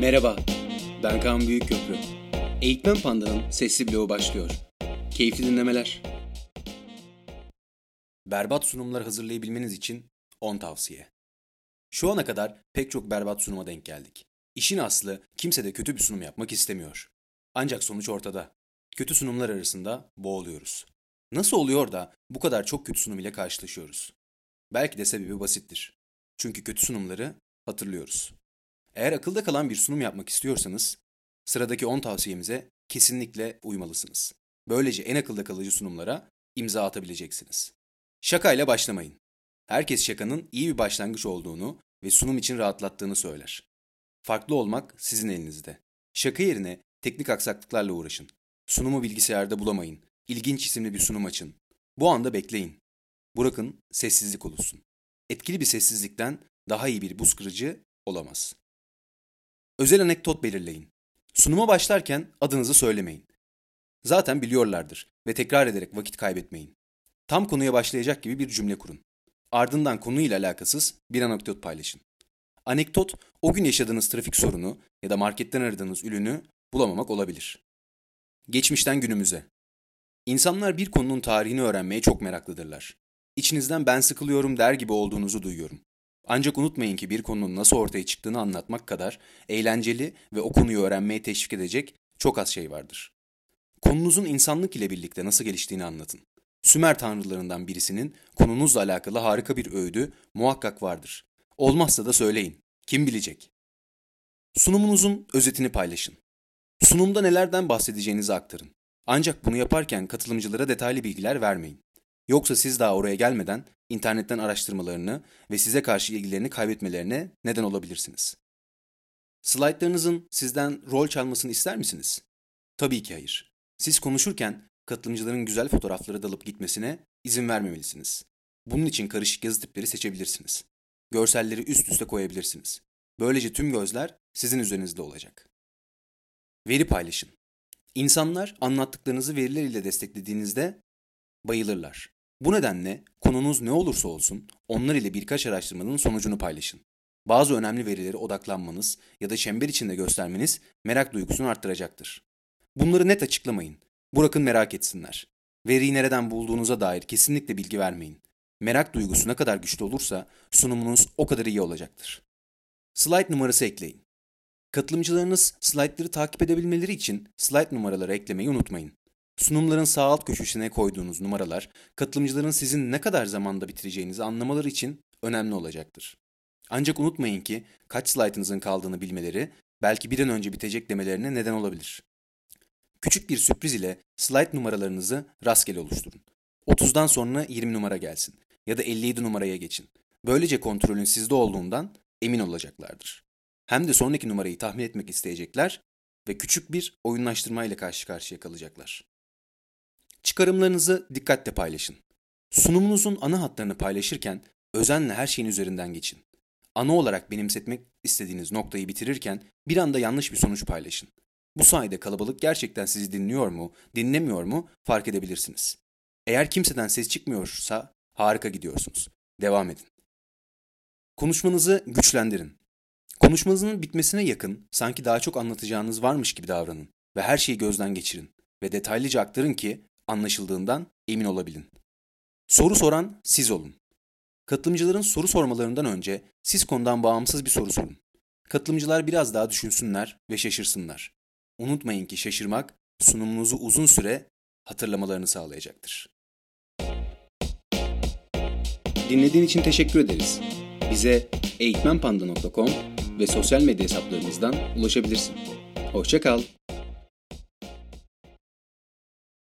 Merhaba, ben Kaan Büyükköprü. Eğitmen Panda'nın sesli bloğu başlıyor. Keyifli dinlemeler. Berbat sunumlar hazırlayabilmeniz için 10 tavsiye. Şu ana kadar pek çok berbat sunuma denk geldik. İşin aslı kimse de kötü bir sunum yapmak istemiyor. Ancak sonuç ortada. Kötü sunumlar arasında boğuluyoruz. Nasıl oluyor da bu kadar çok kötü sunum ile karşılaşıyoruz? Belki de sebebi basittir. Çünkü kötü sunumları hatırlıyoruz. Eğer akılda kalan bir sunum yapmak istiyorsanız, sıradaki 10 tavsiyemize kesinlikle uymalısınız. Böylece en akılda kalıcı sunumlara imza atabileceksiniz. Şakayla başlamayın. Herkes şakanın iyi bir başlangıç olduğunu ve sunum için rahatlattığını söyler. Farklı olmak sizin elinizde. Şaka yerine teknik aksaklıklarla uğraşın. Sunumu bilgisayarda bulamayın. İlginç isimli bir sunum açın. Bu anda bekleyin. Bırakın sessizlik oluşsun. Etkili bir sessizlikten daha iyi bir buz kırıcı olamaz. Özel anekdot belirleyin. Sunuma başlarken adınızı söylemeyin. Zaten biliyorlardır ve tekrar ederek vakit kaybetmeyin. Tam konuya başlayacak gibi bir cümle kurun. Ardından konuyla alakasız bir anekdot paylaşın. Anekdot, o gün yaşadığınız trafik sorunu ya da marketten aradığınız ürünü bulamamak olabilir. Geçmişten günümüze. İnsanlar bir konunun tarihini öğrenmeye çok meraklıdırlar. İçinizden ben sıkılıyorum der gibi olduğunuzu duyuyorum. Ancak unutmayın ki bir konunun nasıl ortaya çıktığını anlatmak kadar eğlenceli ve o konuyu öğrenmeye teşvik edecek çok az şey vardır. Konunuzun insanlık ile birlikte nasıl geliştiğini anlatın. Sümer tanrılarından birisinin konunuzla alakalı harika bir öğüdü muhakkak vardır. Olmazsa da söyleyin. Kim bilecek? Sunumunuzun özetini paylaşın. Sunumda nelerden bahsedeceğinizi aktarın. Ancak bunu yaparken katılımcılara detaylı bilgiler vermeyin. Yoksa siz daha oraya gelmeden internetten araştırmalarını ve size karşı ilgilerini kaybetmelerine neden olabilirsiniz. Slaytlarınızın sizden rol çalmasını ister misiniz? Tabii ki hayır. Siz konuşurken katılımcıların güzel fotoğrafları dalıp gitmesine izin vermemelisiniz. Bunun için karışık yazı tipleri seçebilirsiniz. Görselleri üst üste koyabilirsiniz. Böylece tüm gözler sizin üzerinizde olacak. Veri paylaşın. İnsanlar anlattıklarınızı veriler ile desteklediğinizde bayılırlar. Bu nedenle konunuz ne olursa olsun onlar ile birkaç araştırmanın sonucunu paylaşın. Bazı önemli verileri odaklanmanız ya da çember içinde göstermeniz merak duygusunu arttıracaktır. Bunları net açıklamayın. Bırakın merak etsinler. Veriyi nereden bulduğunuza dair kesinlikle bilgi vermeyin. Merak duygusu ne kadar güçlü olursa sunumunuz o kadar iyi olacaktır. Slide numarası ekleyin. Katılımcılarınız slaytları takip edebilmeleri için slide numaraları eklemeyi unutmayın. Sunumların sağ alt köşesine koyduğunuz numaralar, katılımcıların sizin ne kadar zamanda bitireceğinizi anlamaları için önemli olacaktır. Ancak unutmayın ki kaç slaytınızın kaldığını bilmeleri belki bir an önce bitecek demelerine neden olabilir. Küçük bir sürpriz ile slide numaralarınızı rastgele oluşturun. 30'dan sonra 20 numara gelsin ya da 57 numaraya geçin. Böylece kontrolün sizde olduğundan emin olacaklardır. Hem de sonraki numarayı tahmin etmek isteyecekler ve küçük bir oyunlaştırma ile karşı karşıya kalacaklar. Çıkarımlarınızı dikkatle paylaşın. Sunumunuzun ana hatlarını paylaşırken özenle her şeyin üzerinden geçin. Ana olarak benimsetmek istediğiniz noktayı bitirirken bir anda yanlış bir sonuç paylaşın. Bu sayede kalabalık gerçekten sizi dinliyor mu, dinlemiyor mu fark edebilirsiniz. Eğer kimseden ses çıkmıyorsa harika gidiyorsunuz. Devam edin. Konuşmanızı güçlendirin. Konuşmanızın bitmesine yakın sanki daha çok anlatacağınız varmış gibi davranın ve her şeyi gözden geçirin ve detaylıca aktarın ki anlaşıldığından emin olabilin. Soru soran siz olun. Katılımcıların soru sormalarından önce siz konudan bağımsız bir soru sorun. Katılımcılar biraz daha düşünsünler ve şaşırsınlar. Unutmayın ki şaşırmak sunumunuzu uzun süre hatırlamalarını sağlayacaktır. Dinlediğin için teşekkür ederiz. Bize eğitmenpanda.com ve sosyal medya hesaplarımızdan ulaşabilirsin. Hoşçakal.